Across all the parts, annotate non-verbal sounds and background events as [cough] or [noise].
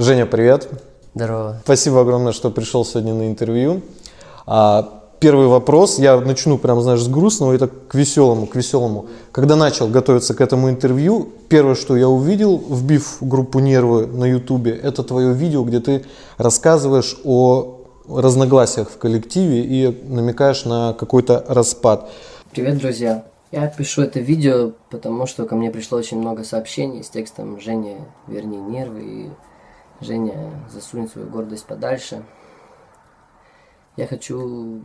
Женя, привет. Здорово. Спасибо огромное, что пришел сегодня на интервью. А, первый вопрос, я начну прям, знаешь, с грустного, это к веселому, к веселому. Когда начал готовиться к этому интервью, первое, что я увидел, вбив группу «Нервы» на ютубе, это твое видео, где ты рассказываешь о разногласиях в коллективе и намекаешь на какой-то распад. Привет, друзья. Я пишу это видео, потому что ко мне пришло очень много сообщений с текстом «Женя, верни нервы» и «Женя, засунь свою гордость подальше». Я хочу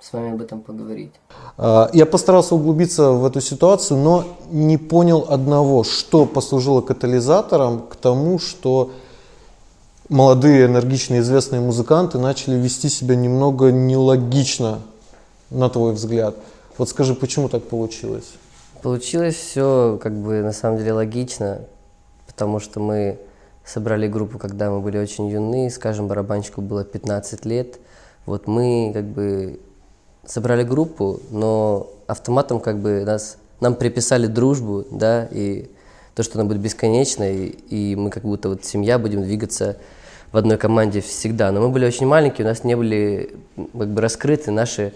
с вами об этом поговорить. А, я постарался углубиться в эту ситуацию, но не понял одного, что послужило катализатором к тому, что молодые, энергичные, известные музыканты начали вести себя немного нелогично, на твой взгляд. Вот скажи, почему так получилось? Получилось все как бы на самом деле логично, потому что мы собрали группу, когда мы были очень юны, скажем, барабанщику было 15 лет. Вот мы как бы собрали группу, но автоматом как бы нас, нам приписали дружбу, да, и то, что она будет бесконечной, и мы как будто вот семья будем двигаться в одной команде всегда. Но мы были очень маленькие, у нас не были как бы раскрыты наши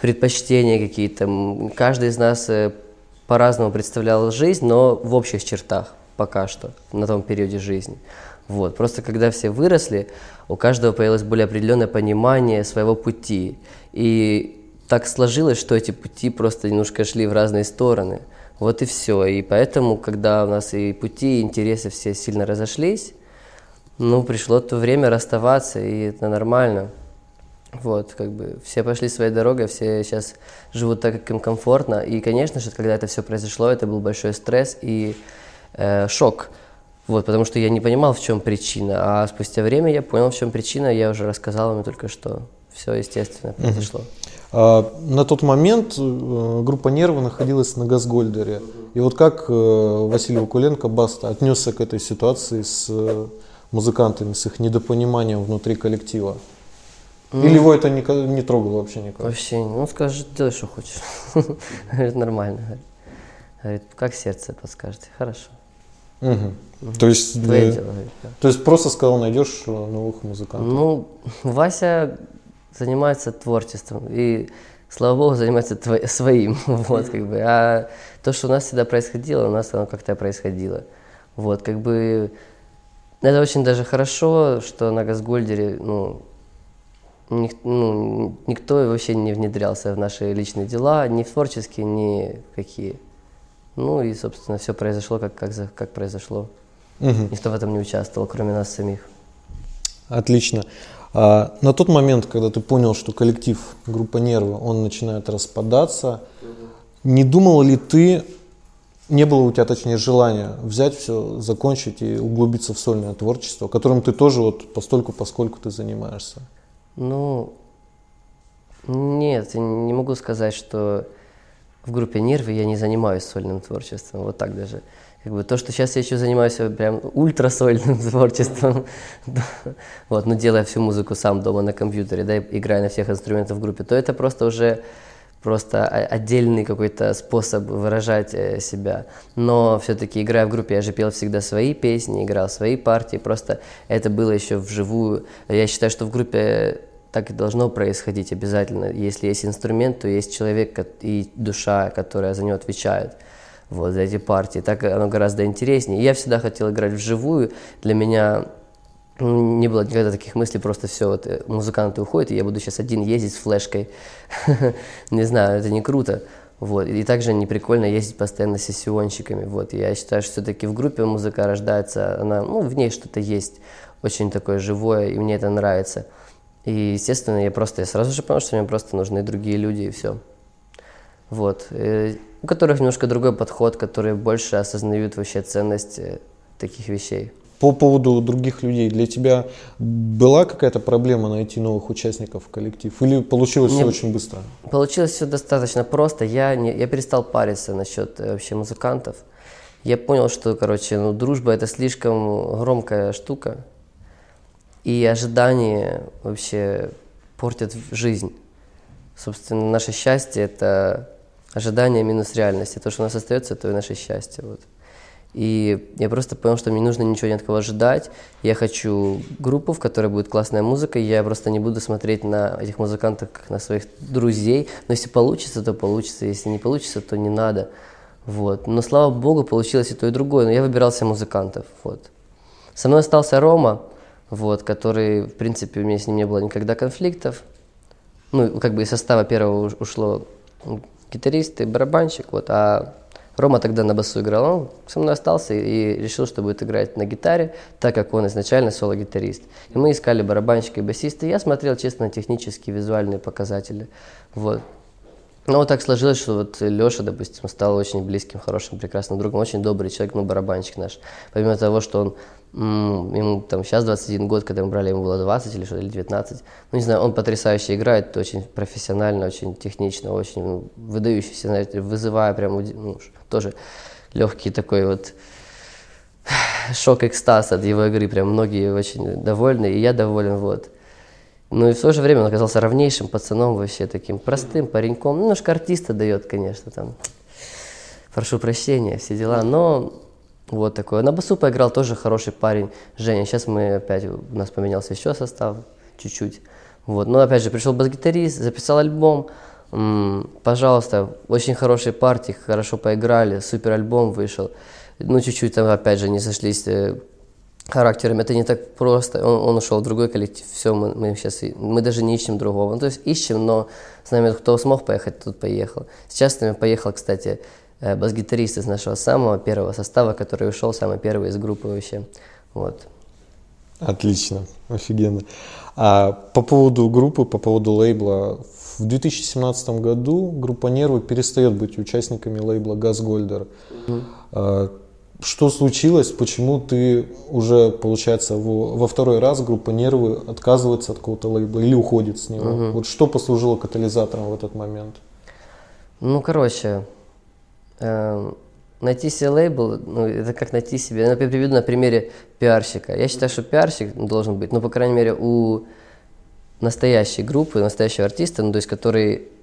предпочтения какие-то. Каждый из нас э, по-разному представлял жизнь, но в общих чертах пока что, на том периоде жизни. Вот. Просто когда все выросли, у каждого появилось более определенное понимание своего пути. И так сложилось, что эти пути просто немножко шли в разные стороны. Вот и все. И поэтому, когда у нас и пути, и интересы все сильно разошлись, ну, пришло то время расставаться, и это нормально. Вот, как бы все пошли своей дорогой, все сейчас живут так, как им комфортно. И, конечно же, когда это все произошло, это был большой стресс и э, шок. Вот, потому что я не понимал, в чем причина. А спустя время я понял, в чем причина. Я уже рассказал ему только что. Все, естественно, произошло. Угу. А, на тот момент э, группа «Нервы» находилась на Газгольдере. И вот как э, Василий Вакуленко, Баста, отнесся к этой ситуации с музыкантами, с их недопониманием внутри коллектива? Ну, Или его это не, не трогало вообще никак? Вообще, ну скажет, делай, что хочешь. [laughs] Говорит, нормально. Говорит, как сердце подскажет. Хорошо. Угу. То есть, Твое э, дело, говорит, да. то есть просто сказал, найдешь новых музыкантов? Ну, Вася занимается творчеством. И, слава богу, занимается твоим, [laughs] своим. вот, как бы. А то, что у нас всегда происходило, у нас оно как-то происходило. Вот, как бы, это очень даже хорошо, что на Газгольдере, ну, ник, ну, никто вообще не внедрялся в наши личные дела, ни в творческие, ни в какие. Ну и, собственно, все произошло, как, как, как произошло. Угу. Никто в этом не участвовал, кроме нас самих. Отлично. А, на тот момент, когда ты понял, что коллектив группа Нервы, он начинает распадаться, не думал ли ты, не было у тебя, точнее, желания взять все, закончить и углубиться в сольное творчество, которым ты тоже вот постольку, поскольку ты занимаешься? Ну, нет, не могу сказать, что в группе Нервы я не занимаюсь сольным творчеством, вот так даже как бы то, что сейчас я еще занимаюсь прям ультрасольным [laughs] творчеством, [laughs] вот, ну, делая всю музыку сам дома на компьютере, да, играя на всех инструментах в группе, то это просто уже просто отдельный какой-то способ выражать э, себя. Но все-таки играя в группе, я же пел всегда свои песни, играл свои партии, просто это было еще вживую. Я считаю, что в группе так и должно происходить обязательно. Если есть инструмент, то есть человек и душа, которая за него отвечает вот, за эти партии. Так оно гораздо интереснее. Я всегда хотел играть вживую. Для меня ну, не было никогда таких мыслей, просто все, вот э, музыканты уходят, и я буду сейчас один ездить с флешкой. [laughs] не знаю, это не круто. Вот. И также не прикольно ездить постоянно с сессионщиками. Вот. Я считаю, что все-таки в группе музыка рождается, она, ну, в ней что-то есть очень такое живое, и мне это нравится. И, естественно, я просто, я сразу же понял, что мне просто нужны другие люди, и все. Вот. Э, у которых немножко другой подход, которые больше осознают вообще ценность э, таких вещей. По поводу других людей, для тебя была какая-то проблема найти новых участников в коллектив? Или получилось Мне все очень быстро? Получилось все достаточно просто. Я, не, я перестал париться насчет э, вообще музыкантов. Я понял, что, короче, ну, дружба это слишком громкая штука. И ожидания вообще портят жизнь. Собственно, наше счастье это ожидание минус реальность. И то, что у нас остается, то и наше счастье. Вот. И я просто понял, что мне не нужно ничего ни от кого ожидать. Я хочу группу, в которой будет классная музыка. Я просто не буду смотреть на этих музыкантов как на своих друзей. Но если получится, то получится. Если не получится, то не надо. Вот. Но слава богу, получилось и то, и другое. Но я выбирал себе музыкантов. Вот. Со мной остался Рома, вот, который, в принципе, у меня с ним не было никогда конфликтов. Ну, как бы из состава первого ушло гитарист и барабанщик, вот, а Рома тогда на басу играл, он со мной остался и решил, что будет играть на гитаре, так как он изначально соло-гитарист. И мы искали барабанщика и басиста, я смотрел честно технические, визуальные показатели. Вот. Ну, вот так сложилось, что вот Леша, допустим, стал очень близким, хорошим, прекрасным другом, очень добрый человек, ну, барабанщик наш. Помимо того, что он ему там сейчас 21 год, когда мы брали, ему было 20 или что, или 19. Ну, не знаю, он потрясающе играет, очень профессионально, очень технично, очень ну, выдающийся, знаете, вызывая прям, ну, тоже легкий такой вот [sighs] шок, экстаз от его игры, прям многие очень довольны, и я доволен, вот. Ну и в то же время он оказался равнейшим пацаном, вообще таким простым пареньком. Ну, немножко артиста дает, конечно, там, прошу прощения, все дела, но вот такой. На басу поиграл тоже хороший парень, Женя. Сейчас мы опять, у нас поменялся еще состав, чуть-чуть. Вот. Но опять же, пришел бас-гитарист, записал альбом. М-м, пожалуйста, очень хорошие партии, хорошо поиграли, супер альбом вышел. Ну, чуть-чуть там, опять же, не сошлись характерами. Это не так просто. Он, он ушел в другой коллектив. Все, мы, мы сейчас, мы даже не ищем другого. Ну, то есть ищем, но с нами кто смог поехать, тот поехал. Сейчас с нами поехал, кстати, Э, бас-гитарист из нашего самого первого состава, который ушел самый первый из группы вообще. Вот. Отлично, офигенно. А по поводу группы, по поводу лейбла, в 2017 году группа Нервы перестает быть участниками лейбла Газгольдер. Mm-hmm. Что случилось? Почему ты уже, получается, во, во второй раз группа Нервы отказывается от какого-то лейбла или уходит с него? Mm-hmm. Вот что послужило катализатором в этот момент? Ну, короче, Эм, найти себе лейбл, ну, это как найти себе, я приведу на примере пиарщика. Я считаю, что пиарщик должен быть, ну, по крайней мере, у настоящей группы, настоящего артиста, ну, то есть, который Э,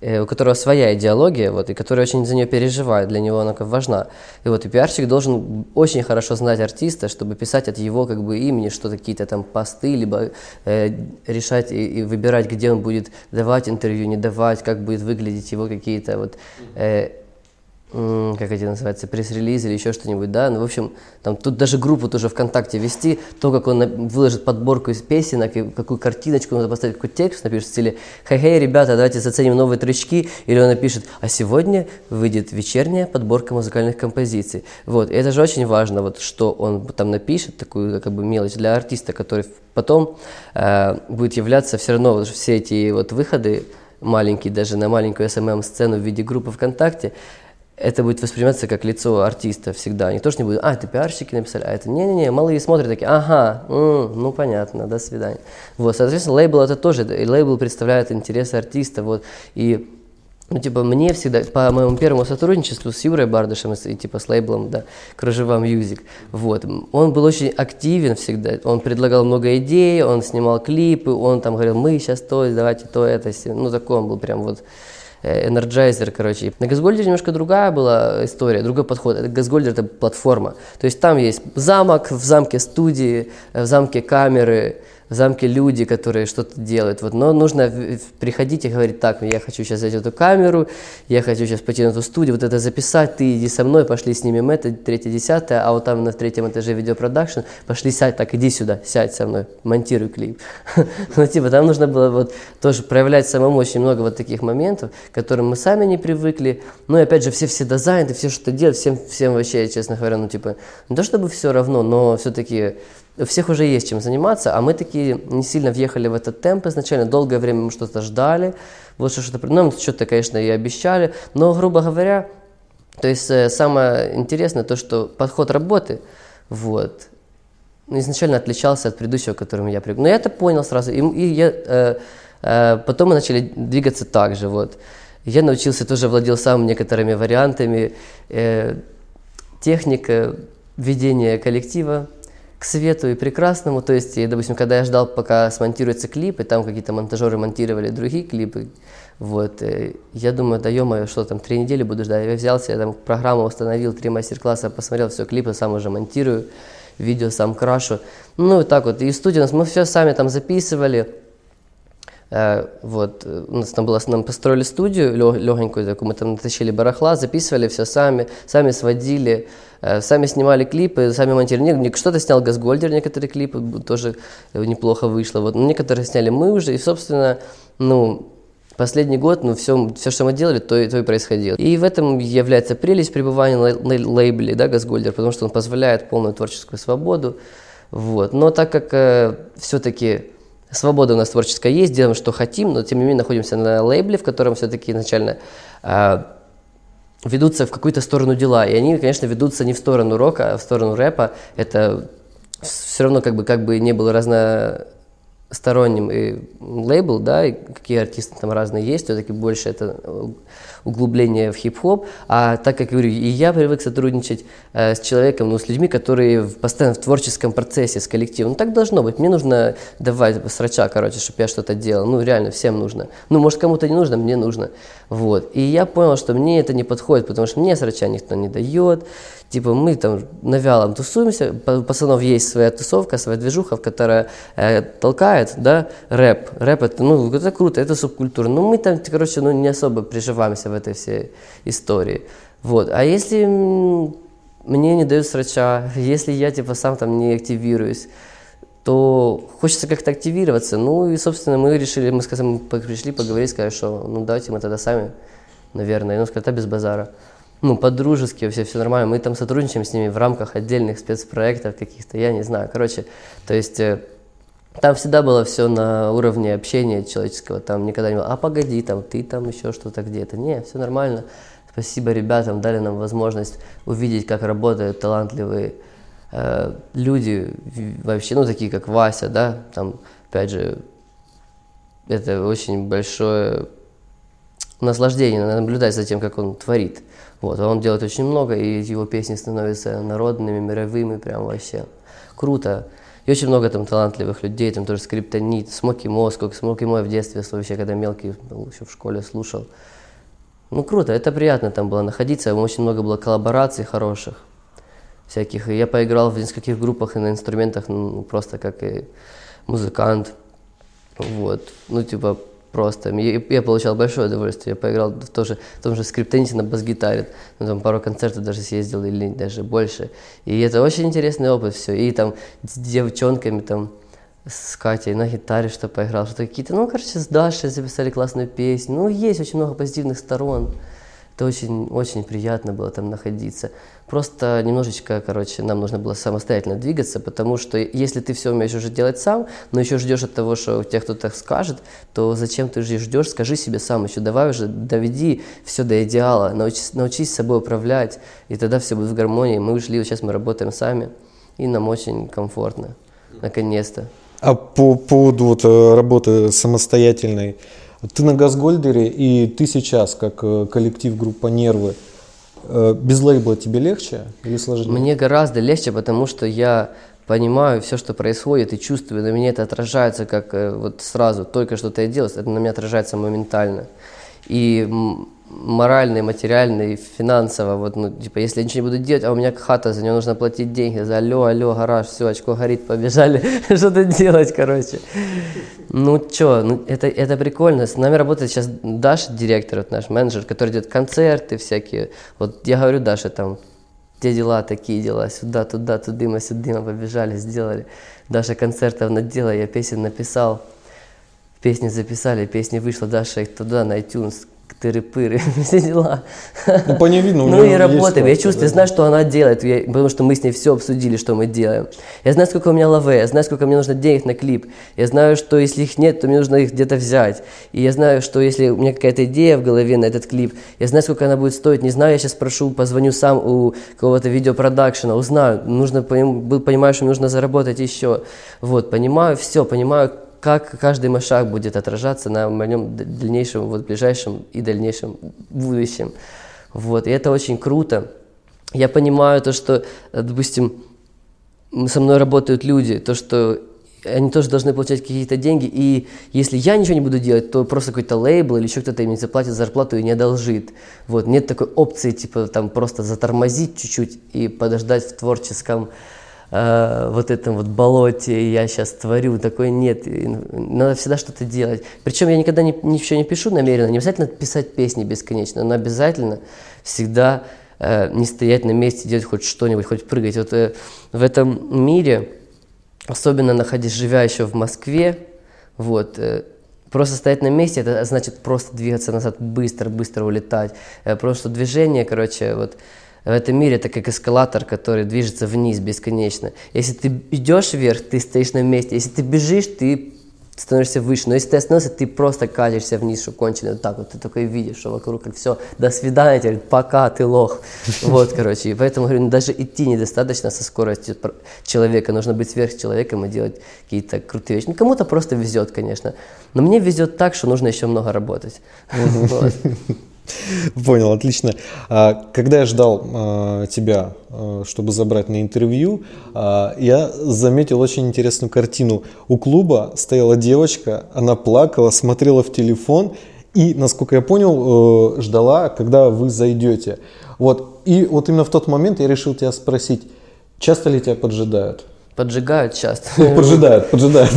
у которого своя идеология, вот, и который очень за нее переживает, для него она как важна. И вот и пиарщик должен очень хорошо знать артиста, чтобы писать от его как бы имени что-то, какие-то там посты, либо э, решать и, и выбирать, где он будет давать интервью, не давать, как будет выглядеть его какие-то вот э, как эти называются, пресс-релиз или еще что-нибудь, да, ну, в общем, там, тут даже группу тоже ВКонтакте вести, то, как он выложит подборку из песенок, и какую картиночку надо поставить, какой текст напишет в стиле «Хей-хей, ребята, давайте заценим новые тречки», или он напишет «А сегодня выйдет вечерняя подборка музыкальных композиций». Вот, и это же очень важно, вот, что он там напишет, такую, как бы, мелочь для артиста, который потом э, будет являться все равно, вот, все эти вот выходы, маленькие, даже на маленькую SMM-сцену в виде группы ВКонтакте, это будет восприниматься как лицо артиста всегда. Никто же не будет, а, это пиарщики написали, а это не-не-не, малые смотрят такие, ага, м, ну понятно, до свидания. Вот, соответственно, лейбл это тоже, лейбл представляет интересы артиста, вот, и ну, типа, мне всегда, по моему первому сотрудничеству с Юрой Бардышем и, типа, с лейблом, да, Kruzheva Music, вот, он был очень активен всегда, он предлагал много идей, он снимал клипы, он там говорил, мы сейчас то, давайте то, это, ну, такой он был прям вот, Energizer, короче. На Газгольдере немножко другая была история, другой подход. Газгольдер – это платформа. То есть там есть замок, в замке студии, в замке камеры, в замке люди, которые что-то делают. Вот, но нужно приходить и говорить, так, я хочу сейчас взять эту камеру, я хочу сейчас пойти на эту студию, вот это записать, ты иди со мной, пошли снимем это, третье, десятое, а вот там на третьем этаже видеопродакшн, пошли сядь, так, иди сюда, сядь со мной, монтируй клип. [laughs] Ну, типа, там нужно было вот тоже проявлять самому очень много вот таких моментов, к которым мы сами не привыкли. Ну, и опять же, все все заняты, все что делают, всем, всем вообще, честно говоря, ну, типа, не то чтобы все равно, но все-таки у всех уже есть чем заниматься, а мы такие не сильно въехали в этот темп изначально, долгое время мы что-то ждали, вот что-то, ну, что-то, конечно, и обещали, но, грубо говоря, то есть э, самое интересное то, что подход работы, вот, изначально отличался от предыдущего, к которому я привык. Но я это понял сразу, и, и я, э, э, потом мы начали двигаться так же, вот. Я научился, тоже владел сам некоторыми вариантами, э, техника ведения коллектива, к свету и прекрасному. То есть, допустим, когда я ждал, пока смонтируется клип, и там какие-то монтажеры монтировали другие клипы, вот, э, я думаю, да ё что там, три недели буду ждать. Я взялся, я там программу установил, три мастер-класса, посмотрел, все, клипы сам уже монтирую, видео сам крашу. Ну, и так вот, и студия у нас, мы все сами там записывали, Э, вот, у нас там было, нам построили студию легенькую такую, мы там натащили барахла, записывали все сами, сами сводили, э, сами снимали клипы, сами монтировали. Что-то снял Газгольдер, некоторые клипы тоже неплохо вышло. Вот, некоторые сняли мы уже, и, собственно, ну, последний год, ну, все, все, что мы делали, то, то и происходило. И в этом является прелесть пребывания на лейбле, да, Газгольдер, потому что он позволяет полную творческую свободу. Вот. Но так как э, все-таки Свобода у нас творческая есть, делаем, что хотим, но тем не менее находимся на лейбле, в котором все-таки изначально э, ведутся в какую-то сторону дела. И они, конечно, ведутся не в сторону рока, а в сторону рэпа. Это все равно как бы, как бы не было разносторонним и лейбл, да, и какие артисты там разные есть, все-таки больше это углубление в хип-хоп, а так как говорю, и я привык сотрудничать э, с человеком, ну, с людьми, которые в, постоянно в творческом процессе, с коллективом. Ну, так должно быть. Мне нужно давать срача, короче, чтобы я что-то делал. Ну, реально, всем нужно. Ну, может, кому-то не нужно, мне нужно. Вот. И я понял, что мне это не подходит, потому что мне срача никто не дает. Типа мы там на вялом тусуемся, пацанов есть своя тусовка, своя движуха, которая э, толкает, да, рэп. Рэп это, ну, это круто, это субкультура. Но мы там, короче, ну, не особо приживаемся в этой всей истории. Вот. А если мне не дают срача, [laughs] если я, типа, сам там не активируюсь, то хочется как-то активироваться. Ну и, собственно, мы решили, мы сказали, мы пришли поговорить, сказали, что ну давайте мы тогда сами, наверное. И он сказал, без базара ну, по-дружески вообще все нормально. Мы там сотрудничаем с ними в рамках отдельных спецпроектов каких-то, я не знаю. Короче, то есть э, там всегда было все на уровне общения человеческого. Там никогда не было, а погоди, там ты там еще что-то где-то. Не, все нормально. Спасибо ребятам, дали нам возможность увидеть, как работают талантливые э, люди вообще, ну, такие как Вася, да, там, опять же, это очень большое наслаждение наблюдать за тем, как он творит. Вот, а он делает очень много, и его песни становятся народными, мировыми, прям вообще круто. И очень много там талантливых людей, там тоже скриптонит, Смоки Моско, Смоки Мой в детстве, вообще, когда мелкий был, еще в школе слушал. Ну, круто, это приятно там было находиться, очень много было коллабораций хороших всяких. И я поиграл в нескольких группах и на инструментах, ну, просто как и музыкант. Вот, ну, типа, просто. Я, получал большое удовольствие. Я поиграл в, тоже, в том же скриптоните на бас-гитаре. Ну, там пару концертов даже съездил или даже больше. И это очень интересный опыт все. И там с девчонками там с Катей на гитаре что поиграл, что какие-то, ну, короче, с Дашей записали классную песню. Ну, есть очень много позитивных сторон. Это очень, очень приятно было там находиться. Просто немножечко, короче, нам нужно было самостоятельно двигаться, потому что если ты все умеешь уже делать сам, но еще ждешь от того, что тебе кто-то скажет, то зачем ты же ждешь, скажи себе сам еще, давай уже доведи все до идеала, научись, научись собой управлять, и тогда все будет в гармонии. Мы ушли, вот сейчас мы работаем сами, и нам очень комфортно, наконец-то. А по поводу вот э, работы самостоятельной, ты на Газгольдере и ты сейчас, как э, коллектив группа «Нервы», э, без лейбла тебе легче или сложнее? Мне гораздо легче, потому что я понимаю все, что происходит, и чувствую, на меня это отражается как э, вот сразу, только что-то я делаю, это на меня отражается моментально. И морально, материально и финансово. Вот, ну, типа, если я ничего не буду делать, а у меня хата, за нее нужно платить деньги, за алло, алло, гараж, все, очко горит, побежали, [laughs] что-то делать, короче. Ну, что, ну, это, это прикольно. С нами работает сейчас Даша, директор, вот наш менеджер, который делает концерты всякие. Вот я говорю Даша, там, те дела, такие дела, сюда, туда, туда, мы сюда, побежали, сделали. Даша концертов надела, я песен написал, песни записали, песни вышла, Даша их туда на iTunes тыры-пыры, [laughs] все дела. Ну, по ней видно, Ну и работаем. Я чувствую, я знаю, что она делает, я, потому что мы с ней все обсудили, что мы делаем. Я знаю, сколько у меня лаве, я знаю, сколько мне нужно денег на клип. Я знаю, что если их нет, то мне нужно их где-то взять. И я знаю, что если у меня какая-то идея в голове на этот клип, я знаю, сколько она будет стоить. Не знаю, я сейчас прошу, позвоню сам у какого-то видеопродакшена, узнаю. Нужно, понимаю, что мне нужно заработать еще. Вот, понимаю все, понимаю, как каждый мой шаг будет отражаться на моем дальнейшем, вот ближайшем и дальнейшем будущем. Вот, и это очень круто. Я понимаю то, что, допустим, со мной работают люди, то, что они тоже должны получать какие-то деньги, и если я ничего не буду делать, то просто какой-то лейбл или еще кто-то им заплатит зарплату и не одолжит. Вот, нет такой опции, типа, там, просто затормозить чуть-чуть и подождать в творческом э, вот этом вот болоте, я сейчас творю, такой нет, надо всегда что-то делать. Причем я никогда не, ничего не пишу намеренно, не обязательно писать песни бесконечно, но обязательно всегда э, не стоять на месте, делать хоть что-нибудь, хоть прыгать. Вот э, в этом мире, особенно находясь, живя еще в Москве, вот, э, Просто стоять на месте, это значит просто двигаться назад, быстро, быстро улетать. Э, просто движение, короче, вот в этом мире это как эскалатор, который движется вниз бесконечно. Если ты идешь вверх, ты стоишь на месте. Если ты бежишь, ты становишься выше. Но если ты остановился, ты просто катишься вниз, что кончено. Вот так вот, ты такой видишь, что вокруг как все, до свидания, теперь, пока, ты лох. [laughs] Вот, короче. И поэтому, говорю, ну, даже идти недостаточно со скоростью человека. Нужно быть сверхчеловеком и делать какие-то крутые вещи. Ну, кому-то просто везет, конечно. Но мне везет так, что нужно еще много работать. [laughs] [laughs] Понял, отлично. А, когда я ждал а, тебя, а, чтобы забрать на интервью, я заметил очень интересную картину. У клуба стояла девочка, она плакала, смотрела в телефон и, насколько я понял, э, ждала, когда вы зайдете. Вот. И вот именно в тот момент я решил тебя спросить, часто ли тебя поджидают? Поджигают часто. [laughs] Поджидают, поджидают.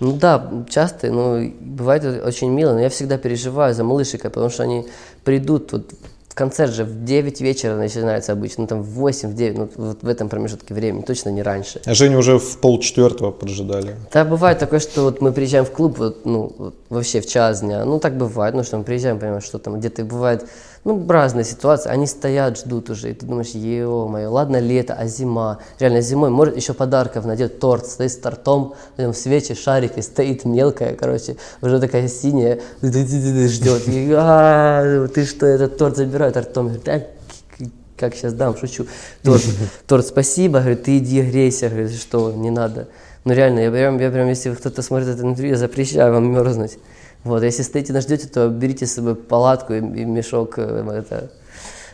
Ну да, часто, но бывает очень мило, но я всегда переживаю за малышика, потому что они придут, вот концерт же в 9 вечера начинается обычно, ну там в 8, в 9, ну вот в этом промежутке времени, точно не раньше. А Женю уже в полчетвертого поджидали. Да, бывает такое, что вот мы приезжаем в клуб, вот, ну, вот, вообще в час дня, ну так бывает, ну что мы приезжаем, понимаешь, что там где-то бывает ну, разные ситуации, они стоят, ждут уже, и ты думаешь, ё-моё, ладно лето, а зима, реально зимой, может еще подарков найдет, торт, стоит с тортом, там свечи, шарики, стоит мелкая, короче, уже такая синяя, ждет, и, а, ты что, этот торт забирает, Артем говорит, как сейчас дам, шучу, торт, торт, спасибо, говорит, ты иди грейся, говорит, что, не надо, ну реально, я прям, я прям, если кто-то смотрит это интервью, я запрещаю вам мерзнуть. Вот, если стоите на ждете, то берите с собой палатку и, и мешок э, это,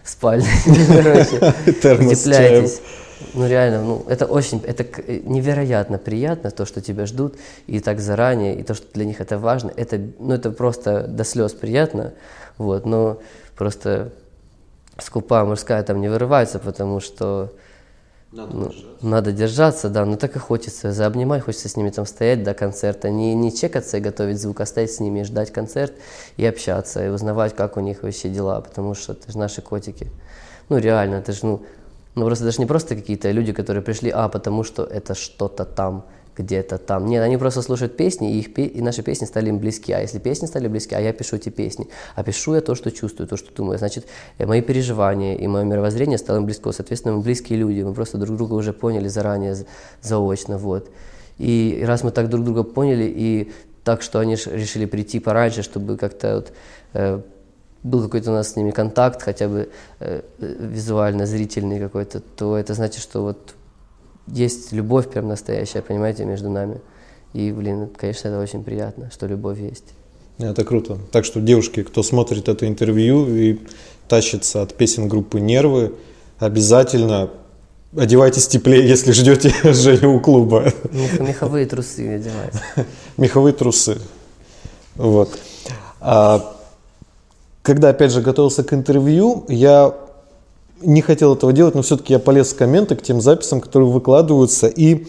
в спальне. [laughs] Утепляйтесь. Ну реально, ну это очень, это невероятно приятно, то, что тебя ждут, и так заранее, и то, что для них это важно, это, ну это просто до слез приятно, вот, но просто скупая мужская там не вырывается, потому что надо, ну, держаться. надо держаться, да, но так и хочется заобнимать, хочется с ними там стоять до концерта, не, не чекаться и готовить звук, а стоять с ними, ждать концерт и общаться, и узнавать, как у них вообще дела, потому что это же наши котики. Ну, реально, это же, ну, ну, просто даже не просто какие-то люди, которые пришли, а, потому что это что-то там, где-то там. Нет, они просто слушают песни, и, их, и наши песни стали им близки. А если песни стали близки, а я пишу эти песни, а пишу я то, что чувствую, то, что думаю, значит, э, мои переживания и мое мировоззрение стало им близко. Соответственно, мы близкие люди, мы просто друг друга уже поняли заранее, заочно, вот. И раз мы так друг друга поняли, и так, что они решили прийти пораньше, чтобы как-то вот, э, был какой-то у нас с ними контакт, хотя бы э, э визуально, зрительный какой-то, то это значит, что вот есть любовь прям настоящая, понимаете, между нами. И, блин, конечно, это очень приятно, что любовь есть. Это круто. Так что, девушки, кто смотрит это интервью и тащится от песен группы «Нервы», обязательно одевайтесь теплее, если ждете [laughs] Женю у клуба. Меховые трусы одевайте. [laughs] Меховые трусы. Вот. А, когда, опять же, готовился к интервью, я не хотел этого делать, но все-таки я полез в комменты к тем записям, которые выкладываются. И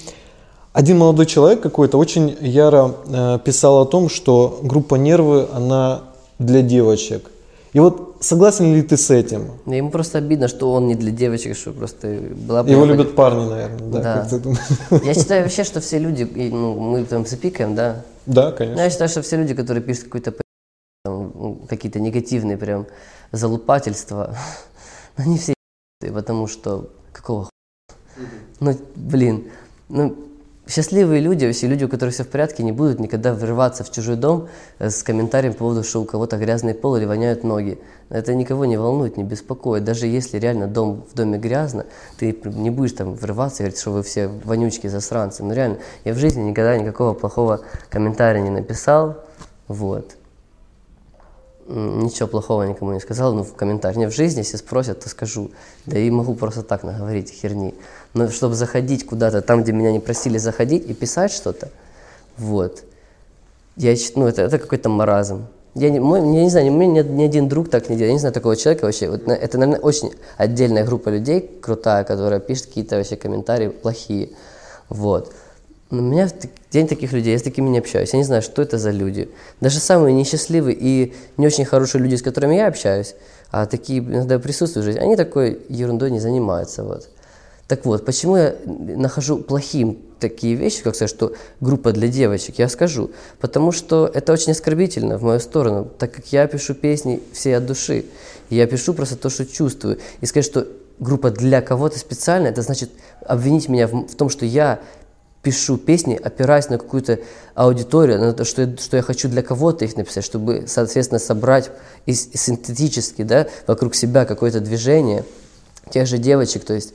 один молодой человек какой-то очень яро э, писал о том, что группа «Нервы», она для девочек. И вот согласен ли ты с этим? Ему просто обидно, что он не для девочек, что просто была бы... Его любят парни, наверное, да? Да. Я считаю вообще, что все люди, ну, мы там запикаем, да? Да, конечно. я считаю, что все люди, которые пишут какой-то ну, какие-то негативные прям залупательства, [laughs] они все потому что какого Ну, блин, ну, счастливые люди, все люди, у которых все в порядке, не будут никогда врываться в чужой дом э, с комментарием по поводу, что у кого-то грязный пол или воняют ноги. Это никого не волнует, не беспокоит. Даже если реально дом, в доме грязно, ты не будешь там врываться и говорить, что вы все вонючки, засранцы. Ну реально, я в жизни никогда никакого плохого комментария не написал. Вот. Ничего плохого никому не сказал, ну, в комментариях. В жизни, если спросят, то скажу. Да и могу просто так наговорить херни. Но чтобы заходить куда-то, там, где меня не просили заходить и писать что-то, вот. Я, ну, это, это какой-то маразм. Я не, мой, я не знаю, у меня ни, ни один друг так не делает. Я не знаю такого человека вообще. Вот, это, наверное, очень отдельная группа людей, крутая, которая пишет какие-то вообще комментарии плохие. Вот. У меня день таких людей, я с такими не общаюсь. Я не знаю, что это за люди. Даже самые несчастливые и не очень хорошие люди, с которыми я общаюсь, а такие иногда присутствуют в жизни, они такой ерундой не занимаются. Вот. Так вот, почему я нахожу плохим такие вещи, как сказать, что группа для девочек, я скажу. Потому что это очень оскорбительно в мою сторону, так как я пишу песни все от души. Я пишу просто то, что чувствую. И сказать, что группа для кого-то специально, это значит обвинить меня в, в том, что я пишу песни, опираясь на какую-то аудиторию, на то, что, я, что я хочу для кого-то их написать, чтобы, соответственно, собрать и, и синтетически да, вокруг себя какое-то движение тех же девочек, то есть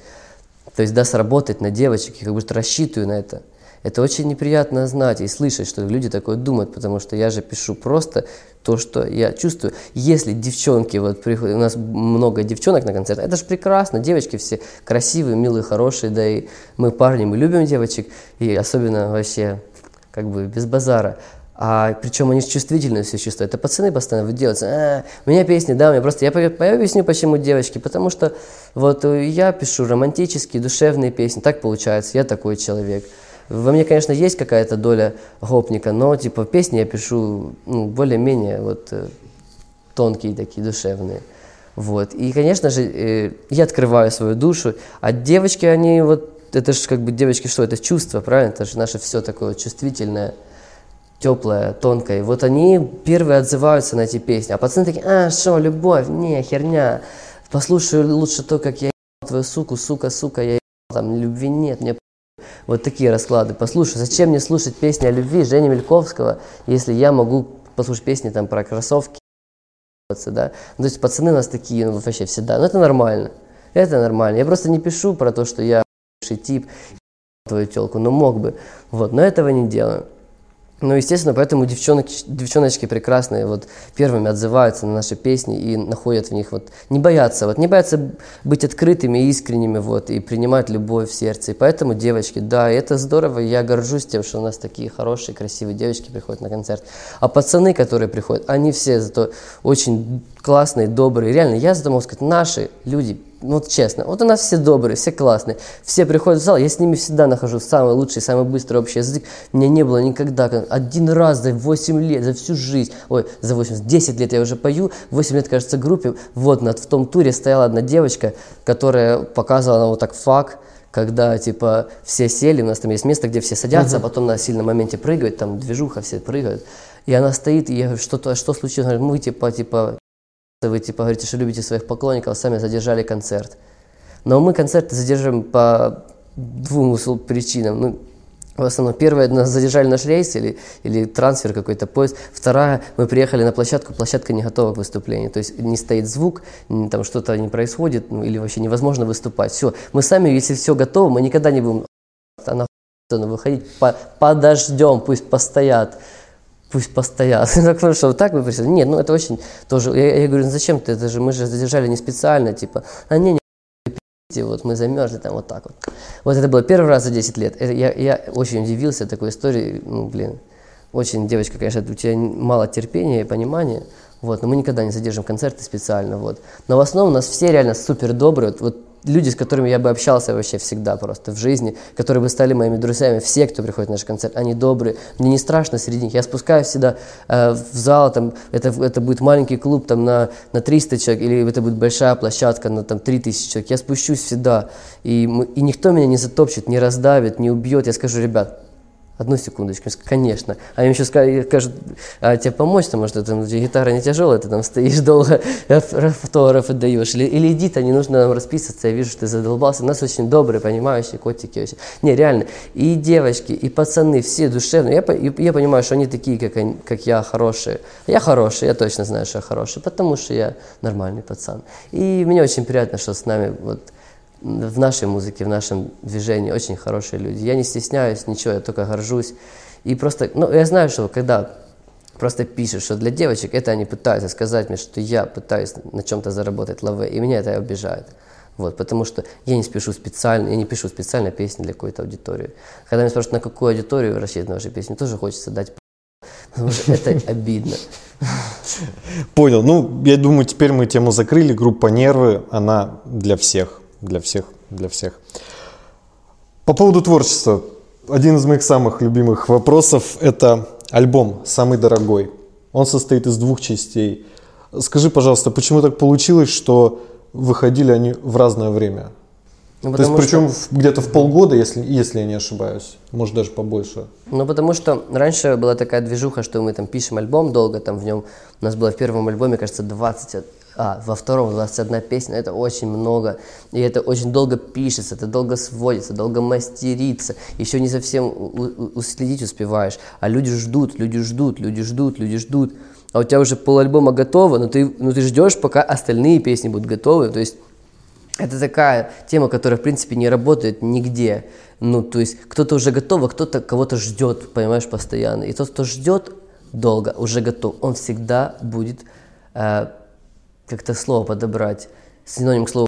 то есть, да, сработать на девочек, я как будто рассчитываю на это. Это очень неприятно знать и слышать, что люди такое думают, потому что я же пишу просто то, что я чувствую. Если девчонки, вот приходят, у нас много девчонок на концерт, это же прекрасно, девочки все красивые, милые, хорошие, да и мы парни, мы любим девочек, и особенно вообще как бы без базара. А причем они с чувствительностью чувствуют. Это пацаны постоянно выделываются. А, у меня песни, да, у меня просто... Я, я объясню, почему девочки. Потому что вот я пишу романтические, душевные песни. Так получается, я такой человек. Во мне, конечно, есть какая-то доля гопника, но типа песни я пишу ну, более-менее вот э, тонкие такие, душевные. Вот. И, конечно же, э, я открываю свою душу, а девочки, они вот, это же как бы девочки что, это чувство, правильно? Это же наше все такое чувствительное теплая, тонкая. И вот они первые отзываются на эти песни. А пацаны такие, а, что, любовь, не, херня. Послушай лучше то, как я твою суку, сука, сука, я там любви нет, мне вот такие расклады. Послушай, зачем мне слушать песни о любви Жени Мельковского, если я могу послушать песни там про кроссовки, да? Ну, то есть пацаны у нас такие, ну, вообще всегда. Ну, это нормально. Это нормально. Я просто не пишу про то, что я тип, твою телку, но мог бы. Вот, но этого не делаю. Ну, естественно, поэтому девчонок, девчоночки прекрасные вот первыми отзываются на наши песни и находят в них вот, не боятся, вот, не боятся быть открытыми и искренними, вот, и принимать любовь в сердце. И поэтому, девочки, да, это здорово, я горжусь тем, что у нас такие хорошие, красивые девочки приходят на концерт. А пацаны, которые приходят, они все зато очень классные, добрые. Реально, я могу сказать, наши люди, ну, вот честно, вот у нас все добрые, все классные, все приходят в зал, я с ними всегда нахожу самый лучший, самый быстрый общий язык. У меня не было никогда, один раз за 8 лет, за всю жизнь, ой, за 8, 10 лет я уже пою, 8 лет, кажется, группе, вот, в том туре стояла одна девочка, которая показывала на вот так факт, когда, типа, все сели, у нас там есть место, где все садятся, uh-huh. а потом на сильном моменте прыгают, там движуха, все прыгают. И она стоит, и я говорю, что, что случилось? Она говорит, мы, типа, типа, вы типа говорите, что любите своих поклонников, сами задержали концерт. Но мы концерты задерживаем по двум причинам. Ну, в основном, первое, нас задержали наш рейс или, или трансфер какой-то, поезд. Вторая, мы приехали на площадку, площадка не готова к выступлению. То есть не стоит звук, там что-то не происходит, ну, или вообще невозможно выступать. Все, мы сами, если все готово, мы никогда не будем на выходить, по, подождем, пусть постоят пусть постоят. [laughs] так хорошо, так вы пришли. Нет, ну это очень тоже. Я, я говорю, ну зачем ты? Это же мы же задержали не специально, типа, а не, не вот мы замерзли там вот так вот. Вот это было первый раз за 10 лет. Я, я очень удивился такой истории, ну, блин, очень, девочка, конечно, у тебя мало терпения и понимания, вот, но мы никогда не задержим концерты специально, вот. Но в основном у нас все реально супер добрые, вот, вот люди, с которыми я бы общался вообще всегда просто в жизни, которые бы стали моими друзьями, все, кто приходит на наш концерт, они добрые, мне не страшно среди них. Я спускаюсь всегда э, в зал, там, это, это будет маленький клуб там, на, на 300 человек, или это будет большая площадка на там, 3000 человек. Я спущусь всегда, и, мы, и никто меня не затопчет, не раздавит, не убьет. Я скажу, ребят, Одну секундочку, конечно. А им еще скажут, а тебе помочь, потому что там, гитара не тяжелая, ты там стоишь долго, автографы даешь. Или, или иди-то, не нужно нам расписываться, я вижу, что ты задолбался. У нас очень добрые, понимающие котики. Очень. Не, реально. И девочки, и пацаны, все душевные. Я, я понимаю, что они такие, как, они, как я, хорошие. Я хороший, я точно знаю, что я хороший, потому что я нормальный пацан. И мне очень приятно, что с нами вот в нашей музыке, в нашем движении очень хорошие люди. Я не стесняюсь ничего, я только горжусь. И просто, ну, я знаю, что когда просто пишут, что для девочек это они пытаются сказать мне, что я пытаюсь на чем-то заработать лаве, и меня это обижает. Вот, потому что я не спешу специально, я не пишу специально песни для какой-то аудитории. Когда меня спрашивают, на какую аудиторию рассчитаны ваши песни, тоже хочется дать потому что это [laughs] обидно. Понял. Ну, я думаю, теперь мы тему закрыли. Группа «Нервы», она для всех, для всех, для всех. По поводу творчества. Один из моих самых любимых вопросов – это альбом «Самый дорогой». Он состоит из двух частей. Скажи, пожалуйста, почему так получилось, что выходили они в разное время. Ну, То есть, причем что... где-то в полгода, если, если я не ошибаюсь, может даже побольше. Ну, потому что раньше была такая движуха, что мы там пишем альбом долго, там в нем, у нас было в первом альбоме, кажется, 20, а, во втором 21 песня, это очень много, и это очень долго пишется, это долго сводится, долго мастерится, еще не совсем уследить успеваешь, а люди ждут, люди ждут, люди ждут, люди ждут, а у тебя уже полальбома готово, но ты, но ты ждешь, пока остальные песни будут готовы, то есть это такая тема, которая, в принципе, не работает нигде. Ну, то есть кто-то уже готов, а кто-то кого-то ждет, понимаешь, постоянно. И тот, кто ждет долго, уже готов, он всегда будет э, как-то слово подобрать, синоним к слову.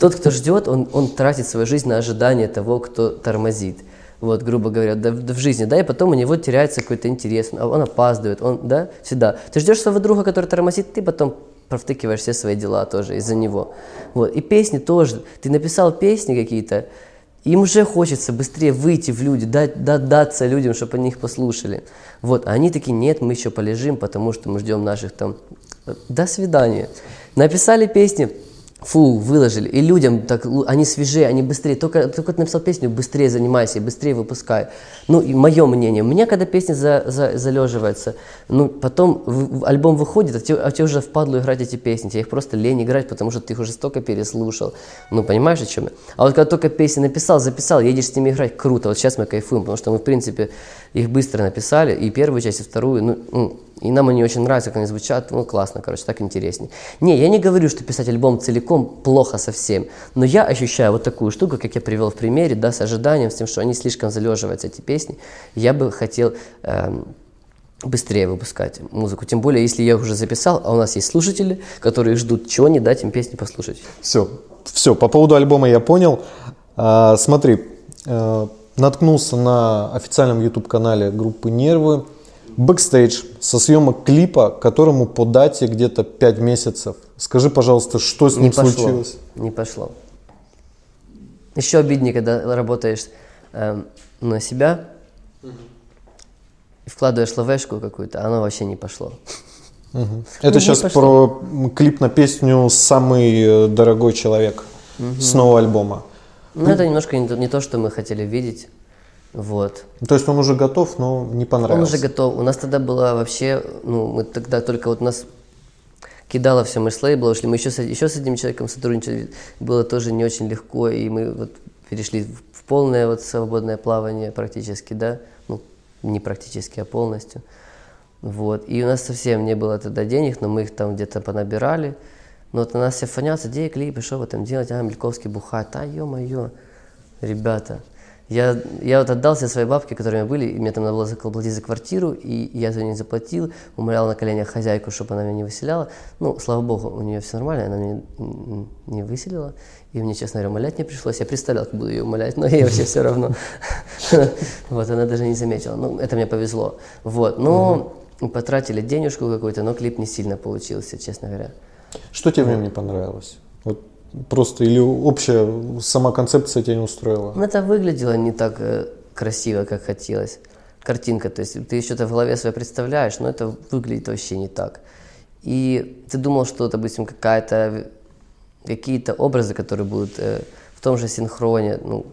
Тот, кто ждет, он, он тратит свою жизнь на ожидание того, кто тормозит вот, грубо говоря, да, да, в жизни, да, и потом у него теряется какой-то интерес, он, он опаздывает, он, да, всегда. Ты ждешь своего друга, который тормозит, ты потом провтыкиваешь все свои дела тоже из-за него. Вот, и песни тоже. Ты написал песни какие-то, им уже хочется быстрее выйти в люди, дать, дать, даться людям, чтобы они их послушали. Вот, а они такие, нет, мы еще полежим, потому что мы ждем наших там... До свидания. Написали песни, фу, выложили. И людям так, они свежее, они быстрее. Только, только ты написал песню, быстрее занимайся, быстрее выпускай. Ну, и мое мнение. У меня, когда песня за, за, залеживается, ну, потом в, альбом выходит, а тебе, а тебе уже впадло играть эти песни. Тебе их просто лень играть, потому что ты их уже столько переслушал. Ну, понимаешь, о чем я? А вот когда только песни написал, записал, едешь с ними играть, круто. Вот сейчас мы кайфуем, потому что мы, в принципе, их быстро написали, и первую часть, и вторую, ну и нам они очень нравятся, как они звучат, ну классно, короче, так интереснее. Не, я не говорю, что писать альбом целиком плохо совсем, но я ощущаю вот такую штуку, как я привел в примере, да, с ожиданием, с тем, что они слишком залеживаются, эти песни. Я бы хотел э, быстрее выпускать музыку, тем более, если я уже записал, а у нас есть слушатели, которые ждут, чего не дать им песни послушать. Все, все, по поводу альбома я понял. А, смотри, а, наткнулся на официальном YouTube-канале группы «Нервы», Бэкстейдж со съемок клипа, которому по дате где-то 5 месяцев. Скажи, пожалуйста, что с ним пошло, случилось? Не пошло. Еще обиднее, когда работаешь э, на себя угу. и вкладываешь ловешку какую-то, а оно вообще не пошло. Угу. Это ну, сейчас про клип на песню «Самый э, дорогой человек» угу. с нового альбома. Ну, это немножко не то, не то, что мы хотели видеть. Вот. То есть он уже готов, но не понравился. Он уже готов. У нас тогда было вообще, ну, мы тогда только вот нас кидало все, лейбла ушли, мы еще с, еще с одним человеком сотрудничали, было тоже не очень легко, и мы вот перешли в полное вот свободное плавание практически, да, ну, не практически, а полностью. Вот. И у нас совсем не было тогда денег, но мы их там где-то понабирали. Но вот на нас все фонятся, где клипы, что вы там делаете? А, Мельковский бухает. А, ё-моё, ребята. Я, я вот отдал все свои бабки, которые у меня были, и мне там надо было заплатить за квартиру, и я за нее не заплатил, умолял на коленях хозяйку, чтобы она меня не выселяла. Ну, слава богу, у нее все нормально, она меня не выселила, и мне, честно говоря, умолять не пришлось. Я представлял, как буду ее умолять, но ей вообще все равно. [laughs] Вот, она даже не заметила. Ну, это мне повезло. Вот, но потратили денежку какую-то, но клип не сильно получился, честно говоря. Что тебе в нем не понравилось? Вот Просто или общая сама концепция тебя не устроила? Ну, это выглядело не так э, красиво, как хотелось. Картинка, то есть ты что-то в голове себе представляешь, но это выглядит вообще не так. И ты думал, что, допустим, какая-то какие-то образы, которые будут э, в том же синхроне, ну,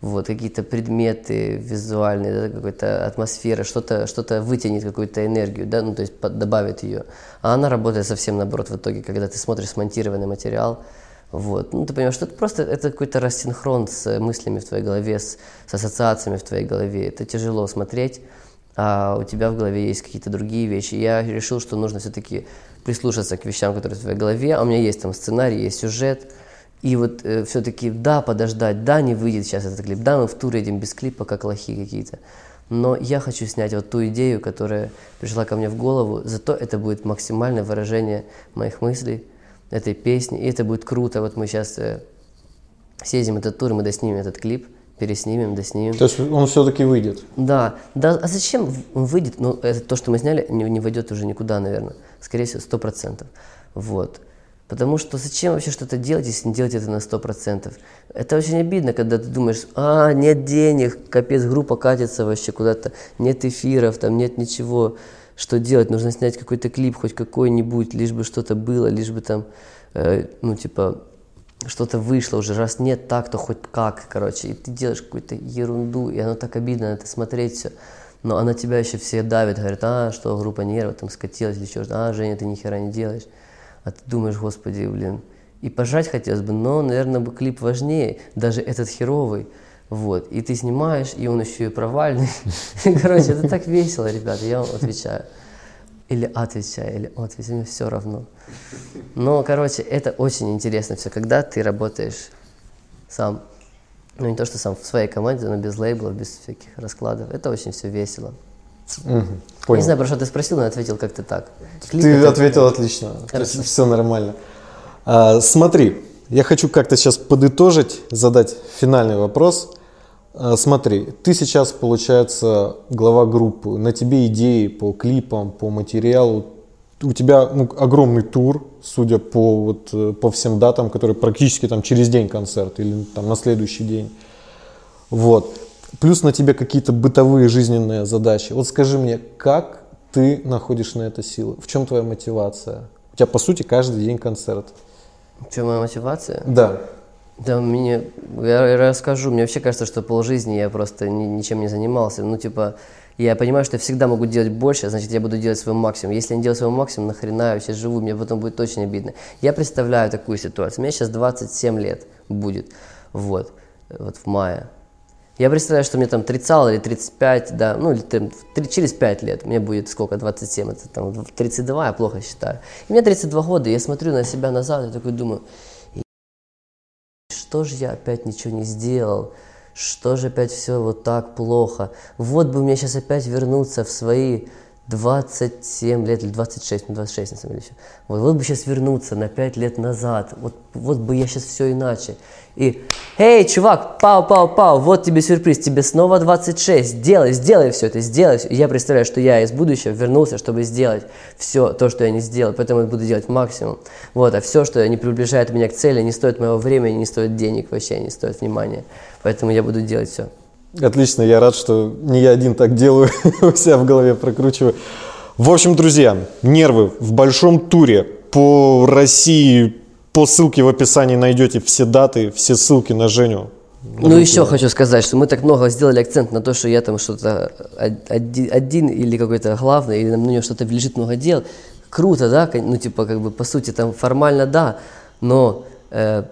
вот, какие-то предметы визуальные, да, какая-то атмосфера, что-то что вытянет какую-то энергию, да, ну, то есть под, добавит ее. А она работает совсем наоборот в итоге, когда ты смотришь смонтированный материал, вот. Ну, ты понимаешь, что это просто это какой-то рассинхрон с мыслями в твоей голове, с, с ассоциациями в твоей голове. Это тяжело смотреть, а у тебя в голове есть какие-то другие вещи. Я решил, что нужно все-таки прислушаться к вещам, которые в твоей голове. А у меня есть там сценарий, есть сюжет, И вот э, все-таки, да, подождать, да, не выйдет сейчас этот клип, да, мы в тур едем без клипа, как лохи какие-то. Но я хочу снять вот ту идею, которая пришла ко мне в голову, зато это будет максимальное выражение моих мыслей, этой песни, и это будет круто. Вот мы сейчас э, съездим этот тур, мы доснимем этот клип, переснимем, доснимем. То есть он все-таки выйдет? Да, да, а зачем он выйдет? Ну, это то, что мы сняли, не, не войдет уже никуда, наверное. Скорее всего, сто процентов. Вот. Потому что зачем вообще что-то делать, если не делать это на 100%? Это очень обидно, когда ты думаешь, а, нет денег, капец, группа катится вообще куда-то, нет эфиров, там нет ничего. Что делать? Нужно снять какой-то клип, хоть какой-нибудь, лишь бы что-то было, лишь бы там, э, ну, типа, что-то вышло уже. Раз нет так, то хоть как, короче. И ты делаешь какую-то ерунду, и оно так обидно на это смотреть все. Но она тебя еще все давит, говорит, а, что группа нервов там скатилась или что-то, а, Женя, ты ни хера не делаешь. А ты думаешь, господи, блин, и пожать хотелось бы, но, наверное, бы клип важнее, даже этот херовый. Вот, и ты снимаешь, и он еще и провальный. [laughs] Короче, это так весело, ребята, я вам отвечаю. Или отвечаю, или отвечаю, мне все равно. Но, короче, это очень интересно все, когда ты работаешь сам. Ну, не то, что сам в своей команде, но без лейблов, без всяких раскладов. Это очень все весело. Угу, понял. Не знаю, про что ты спросил, но я ответил как-то так. Клип ты это... ответил отлично. То есть все нормально. А, смотри, я хочу как-то сейчас подытожить, задать финальный вопрос. А, смотри, ты сейчас, получается, глава группы, на тебе идеи по клипам, по материалу. У тебя ну, огромный тур, судя по, вот, э, по всем датам, которые практически там через день концерт или там на следующий день. Вот плюс на тебе какие-то бытовые жизненные задачи. Вот скажи мне, как ты находишь на это силы? В чем твоя мотивация? У тебя, по сути, каждый день концерт. В чем моя мотивация? Да. Да, мне, я расскажу, мне вообще кажется, что полжизни я просто ни, ничем не занимался. Ну, типа, я понимаю, что я всегда могу делать больше, значит, я буду делать свой максимум. Если я не делаю свой максимум, нахрена я сейчас живу, мне потом будет очень обидно. Я представляю такую ситуацию. Мне сейчас 27 лет будет, вот, вот в мае. Я представляю, что мне там 30 или 35, да, ну, или там, через 5 лет, мне будет сколько, 27, это там 32, я плохо считаю. И мне 32 года, я смотрю на себя назад и такой думаю, что же я опять ничего не сделал, что же опять все вот так плохо. Вот бы мне сейчас опять вернуться в свои 27 лет или 26, ну 26 на самом деле. Вот, вот бы сейчас вернуться на 5 лет назад, вот, вот бы я сейчас все иначе. И, эй, чувак, пау, пау, пау, вот тебе сюрприз, тебе снова 26, делай, сделай все это, сделай все. Я представляю, что я из будущего вернулся, чтобы сделать все то, что я не сделал, поэтому я буду делать максимум. Вот, а все, что не приближает меня к цели, не стоит моего времени, не стоит денег вообще, не стоит внимания. Поэтому я буду делать все. Отлично, я рад, что не я один так делаю, [laughs] у себя в голове прокручиваю. В общем, друзья, нервы в большом туре по России, по ссылке в описании найдете все даты, все ссылки на Женю. Ну, еще хочу сказать, что мы так много сделали акцент на то, что я там что-то один, один или какой-то главный, или на мне что-то лежит много дел. Круто, да? Ну, типа, как бы, по сути, там формально да, но э,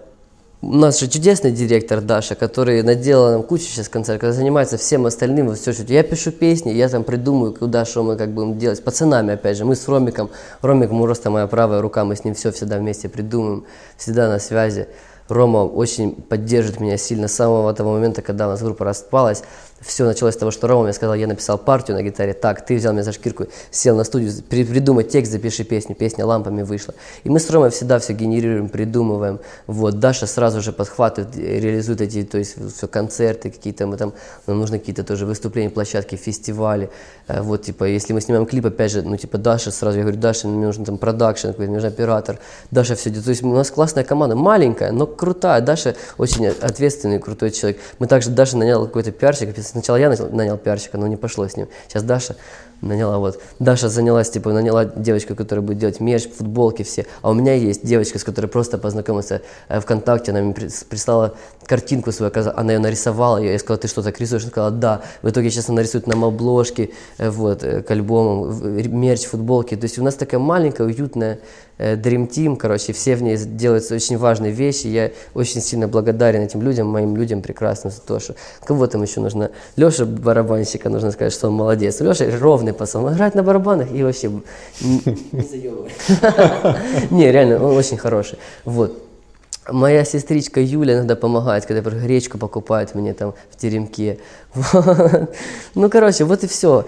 у нас же чудесный директор Даша, который наделал нам кучу сейчас концертов, занимается всем остальным, вот все, что я пишу песни, я там придумаю, куда что мы как будем делать, с пацанами опять же, мы с Ромиком, Ромик Муроста моя правая рука, мы с ним все всегда вместе придумаем, всегда на связи. Рома очень поддерживает меня сильно с самого того момента, когда у нас группа распалась все началось с того, что Рома мне сказал, я написал партию на гитаре, так, ты взял меня за шкирку, сел на студию, придумай текст, запиши песню, песня лампами вышла. И мы с Ромой всегда все генерируем, придумываем. Вот, Даша сразу же подхватывает, реализует эти, то есть все концерты какие-то, мы там, нам нужны какие-то тоже выступления, площадки, фестивали. Э, вот, типа, если мы снимаем клип, опять же, ну, типа, Даша сразу, я говорю, Даша, мне нужен там продакшн, мне нужен оператор. Даша все делает. То есть у нас классная команда, маленькая, но крутая. Даша очень ответственный, крутой человек. Мы также, Даша нанял какой-то пиарщик, Сначала я нанял пиарщика, но не пошло с ним. Сейчас Даша наняла вот. Даша занялась, типа, наняла девочку, которая будет делать мерч, футболки все. А у меня есть девочка, с которой просто познакомился э, ВКонтакте, она мне прислала картинку свою, она ее нарисовала, я сказала, ты что так рисуешь? Она сказала, да. В итоге сейчас она рисует нам обложки, э, вот, э, к альбомам, мерч, футболки. То есть у нас такая маленькая, уютная Dream Team, короче, все в ней делают очень важные вещи. Я очень сильно благодарен этим людям, моим людям прекрасным за то, что кого там еще нужно. Леша барабанщика, нужно сказать, что он молодец. Леша ровный пацан, он играет на барабанах и вообще не заебывает. [laughs] Не, реально, он очень хороший. Вот. Моя сестричка Юля иногда помогает, когда например, гречку покупает мне там в теремке. [laughs] Ну, короче, вот и все.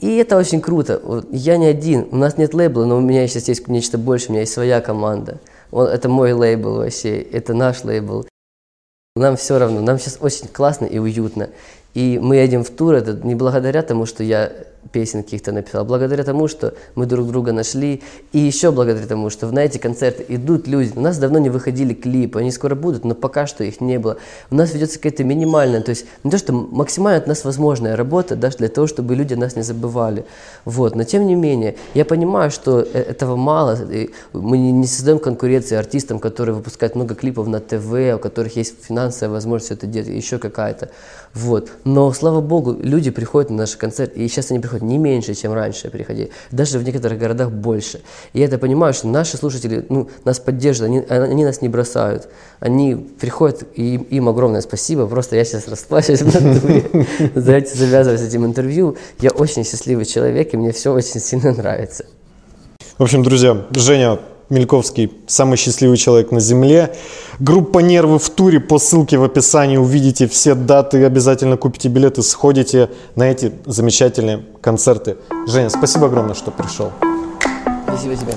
И это очень круто. Вот я не один, у нас нет лейбла, но у меня сейчас есть нечто больше, у меня есть своя команда. Он, это мой лейбл вообще, это наш лейбл. Нам все равно, нам сейчас очень классно и уютно. И мы едем в тур, это не благодаря тому, что я песен каких-то написал, благодаря тому, что мы друг друга нашли, и еще благодаря тому, что на эти концерты идут люди. У нас давно не выходили клипы, они скоро будут, но пока что их не было. У нас ведется какая-то минимальная, то есть не то, что максимально от нас возможная работа, даже для того, чтобы люди нас не забывали. Вот. Но тем не менее, я понимаю, что э, этого мало, мы не создаем конкуренции артистам, которые выпускают много клипов на ТВ, у которых есть финансовая возможность это делать, еще какая-то. Вот. Но, слава богу, люди приходят на наши концерты, и сейчас они приходят не меньше, чем раньше приходили. Даже в некоторых городах больше. И я это понимаю, что наши слушатели ну, нас поддерживают, они, они нас не бросают. Они приходят, и им, огромное спасибо. Просто я сейчас расплачусь за эти завязывать с этим интервью. Я очень счастливый человек, и мне все очень сильно нравится. В общем, друзья, Женя Мельковский – самый счастливый человек на Земле. Группа «Нервы» в туре. По ссылке в описании увидите все даты. Обязательно купите билеты, сходите на эти замечательные концерты. Женя, спасибо огромное, что пришел. Спасибо тебе.